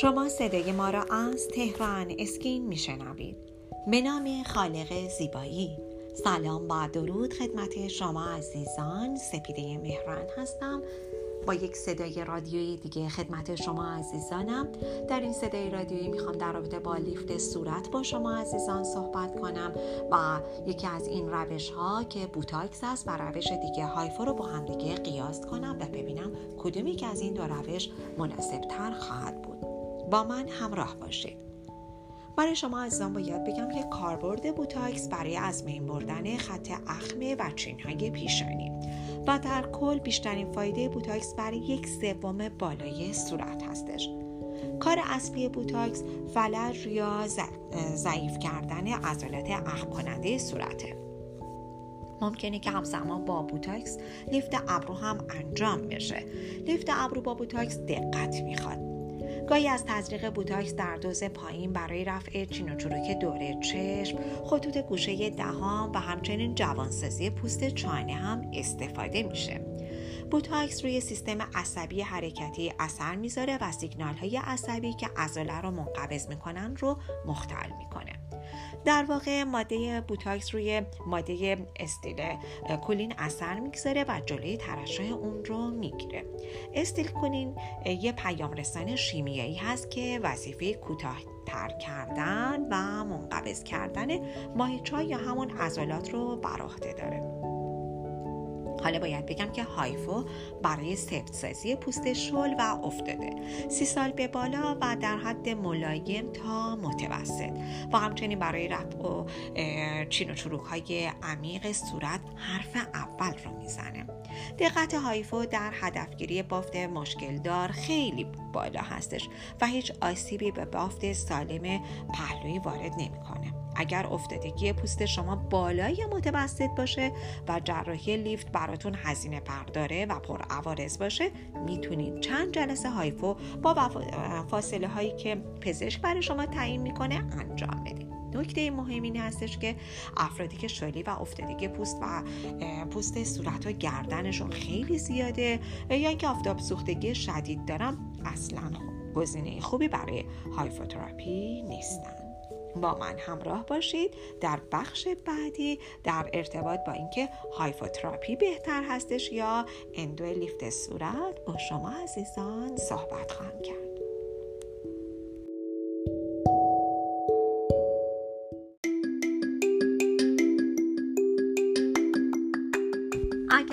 شما صدای ما را از تهران اسکین میشنوید. به نام خالق زیبایی. سلام با درود خدمت شما عزیزان. سپیده مهران هستم. با یک صدای رادیویی دیگه خدمت شما عزیزانم. در این صدای رادیویی می‌خوام در رابطه با لیفت صورت با شما عزیزان صحبت کنم و یکی از این روش ها که بوتاکس است و روش دیگه هایفو رو با هم دیگه قیاس کنم و ببینم کدومی که از این دو روش مناسب تر خواهد بود. با من همراه باشید. برای شما عزیزان باید بگم که کاربرد بوتاکس برای از بین بردن خط اخمه و چینهای پیشانی و در کل بیشترین فایده بوتاکس برای یک سوم بالای صورت هستش. کار اصلی بوتاکس فلج یا ضعیف کردن عضلات اخم کننده صورته. ممکنه که همزمان با بوتاکس لیفت ابرو هم انجام بشه. لیفت ابرو با بوتاکس دقت می‌خواد. گاهی از تزریق بوتاکس در دوز پایین برای رفع چین و چروک دور چشم خطوط گوشه دهان و همچنین جوانسازی پوست چانه هم استفاده میشه. بوتاکس روی سیستم عصبی حرکتی اثر می‌ذاره و سیگنال های عصبی که عضله رو منقبض می‌کنن رو مختل می‌کنه. در واقع ماده بوتاکس روی ماده استیل کولین اثر می‌گذاره و جلوی ترشح اون رو می‌گیره. استیل کولین یه پیام رسان شیمیایی هست که وظیفه کوتاه کردن و منقبض کردن ماهیچه یا همون عضلات رو بر عهده داره. حالا باید بگم که هایفو برای سفت سازی پوست شل و افتاده. سی سال به بالا و در حد ملایم تا متوسط. و همچنین برای رفع و چین و چروک های عمیق صورت حرف اول رو می‌زنه. دقت هایفو در هدفگیری بافت مشکل دار خیلی بالا هستش و هیچ آسیبی به بافت سالم پهلوی وارد نمی‌کنه. اگر افتادگی پوست شما بالای یا متوسط باشه و جراحی لیفت براتون هزینه برداره و پر عوارض باشه می‌تونید چند جلسه هایفو با فاصله هایی که پزشک برای شما تعیین می‌کنه انجام بدید. نکته مهم این هستش که افرادی که شلی و افتادگی پوست و پوست صورت و گردنشون خیلی زیاده یا اینکه آفتاب سوختگی شدید دارن اصلا گزینه خوبی برای هایفوتراپی نیستن. با من همراه باشید. در بخش بعدی در ارتباط با اینکه هایفوتراپی بهتر هستش یا اندو لیفت صورت با شما عزیزان صحبت خواهم کرد.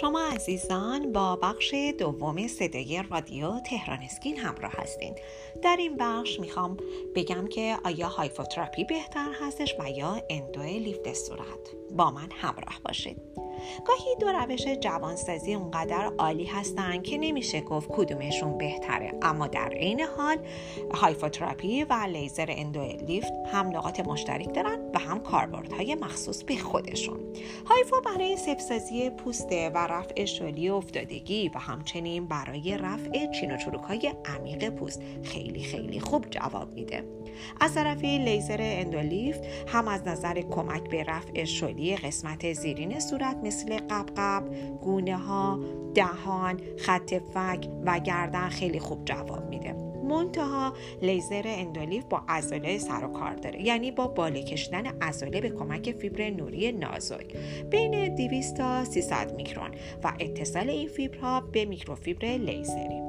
شما عزیزان با بخش دوم صدای رادیو تهران اسکین همراه هستین. در این بخش می‌خوام بگم که آیا هایفوتراپی بهتر هستش و یا اندو لیفت صورت با من همراه باشید. گاهی دو روش جوانسازی اونقدر عالی هستن که نمیشه گفت کدومشون بهتره. اما در عین حال هایفوتراپی و لیزر اندولیفت هم نقاط مشترک دارن و هم کاربردهای مخصوص به خودشون. هایفو برای سفت‌سازی پوست و رفع شلی افتادگی و همچنین برای رفع چین و چروک های عمیق پوست خیلی خیلی خوب جواب میده. از طرفی لیزر اندولیفت هم از نظر کمک به رفع شلی قسمت زیرین صورت مثل قبقب، گونه ها، دهان، خط فک و گردن خیلی خوب جواب میده. منتها لیزر اندولیف با عضله سر و کار داره یعنی با بالا کشیدن عضله به کمک فیبر نوری نازک. بین 200 تا 300 میکرون و اتصال این فیبرها به میکروفیبر لیزری.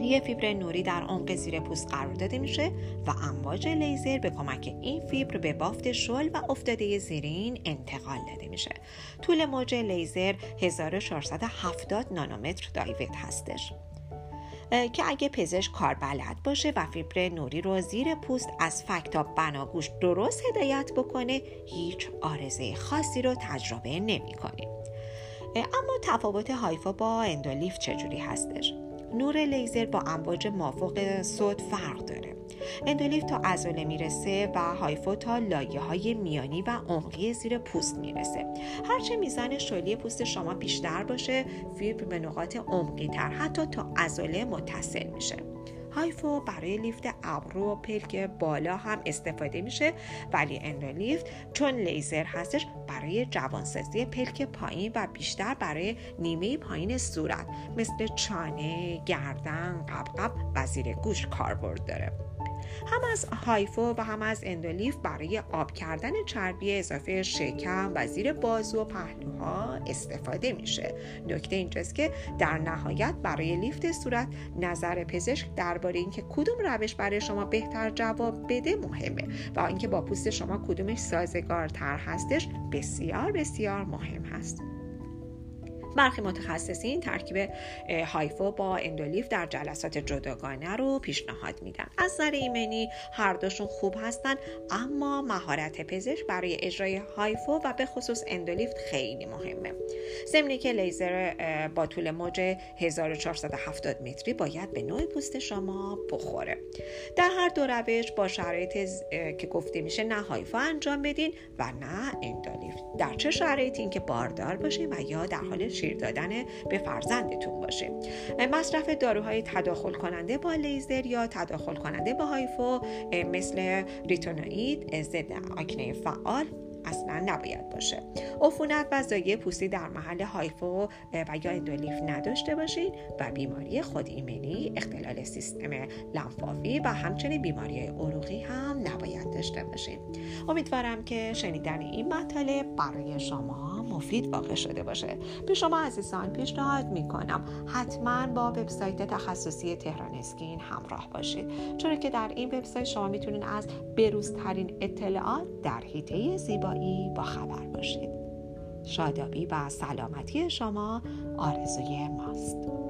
یه فیبر نوری در عمق زیر پوست قرار داده میشه و امواج لیزر به کمک این فیبر به بافت شل و افتاده زیرین انتقال داده میشه. طول موج لیزر 1470 نانومتر دایوت هستش. که اگه پزشک کار بلد باشه و فیبر نوری رو زیر پوست از فک تا بناگوش درست هدایت بکنه هیچ آرزه خاصی رو تجربه نمی‌کنه. اما تفاوت هایفا با اندولیف چجوری هستش؟ نور لیزر با امواج مافوق صوت فرق داره. اندولیفت تا عضله می‌رسه و هایفو تا لایه های میانی و عمقی زیر پوست می‌رسه. هرچه میزان شلی پوست شما بیشتر باشه فیبر به نقاط عمقی تر حتی تا عضله متصل میشه. هایفو برای لیفت ابرو و پلک بالا هم استفاده میشه ولی اندولیفت چون لیزر هستش برای جوانسازی پلک پایین و بیشتر برای نیمه پایین صورت مثل چانه، گردن، قبقب و زیر گوش کاربرد داره. هم از هایفو و هم از اندولیف برای آب کردن چربی اضافه شکم و زیر بازو و پهلوها استفاده میشه. نکته اینجاست که در نهایت برای لیفت صورت نظر پزشک درباره اینکه کدوم روش برای شما بهتر جواب بده مهمه و اینکه با پوست شما کدومش سازگارتر هستش بسیار بسیار مهم هست. برخی متخصصین ترکیب هایفو با اندولیف در جلسات جداگانه رو پیشنهاد میدن. از نظر ایمنی هر دوشون خوب هستن اما مهارت پزشک برای اجرای هایفو و به خصوص اندولیفت خیلی مهمه. ضمنی که لیزر با طول موج 1470 متری باید به نوع پوست شما بخوره. در هر دو روش با شرایط که گفته میشه نه هایفو انجام بدین و نه اندولیفت در چه شرایطی اینکه باردار باشین و یا در حال شیر دادن به فرزندتون باشه. مصرف داروهای تداخل کننده با لیزر یا تداخل کننده با هایفو مثل ریتونوئید ضد آکنه فعال اصلا نباید باشه. عفونت و زایه پوستی در محل هایفو و یا اندولیف نداشته باشید و بیماری خود ایمنی اختلال سیستم لنفاوی و همچنین بیماری عروقی هم نباید داشته باشید. امیدوارم که شنیدن این مطالب برای شما مفید واقع شده باشه. به شما عزیزان پیشنهاد می‌کنم. حتما با وبسایت تخصصی تهران اسکین همراه باشید. چون که در این وبسایت شما می‌تونید از بروزترین اطلاعات در حیطه زیبایی با خبر باشید. شادابی و سلامتی شما آرزوی ماست.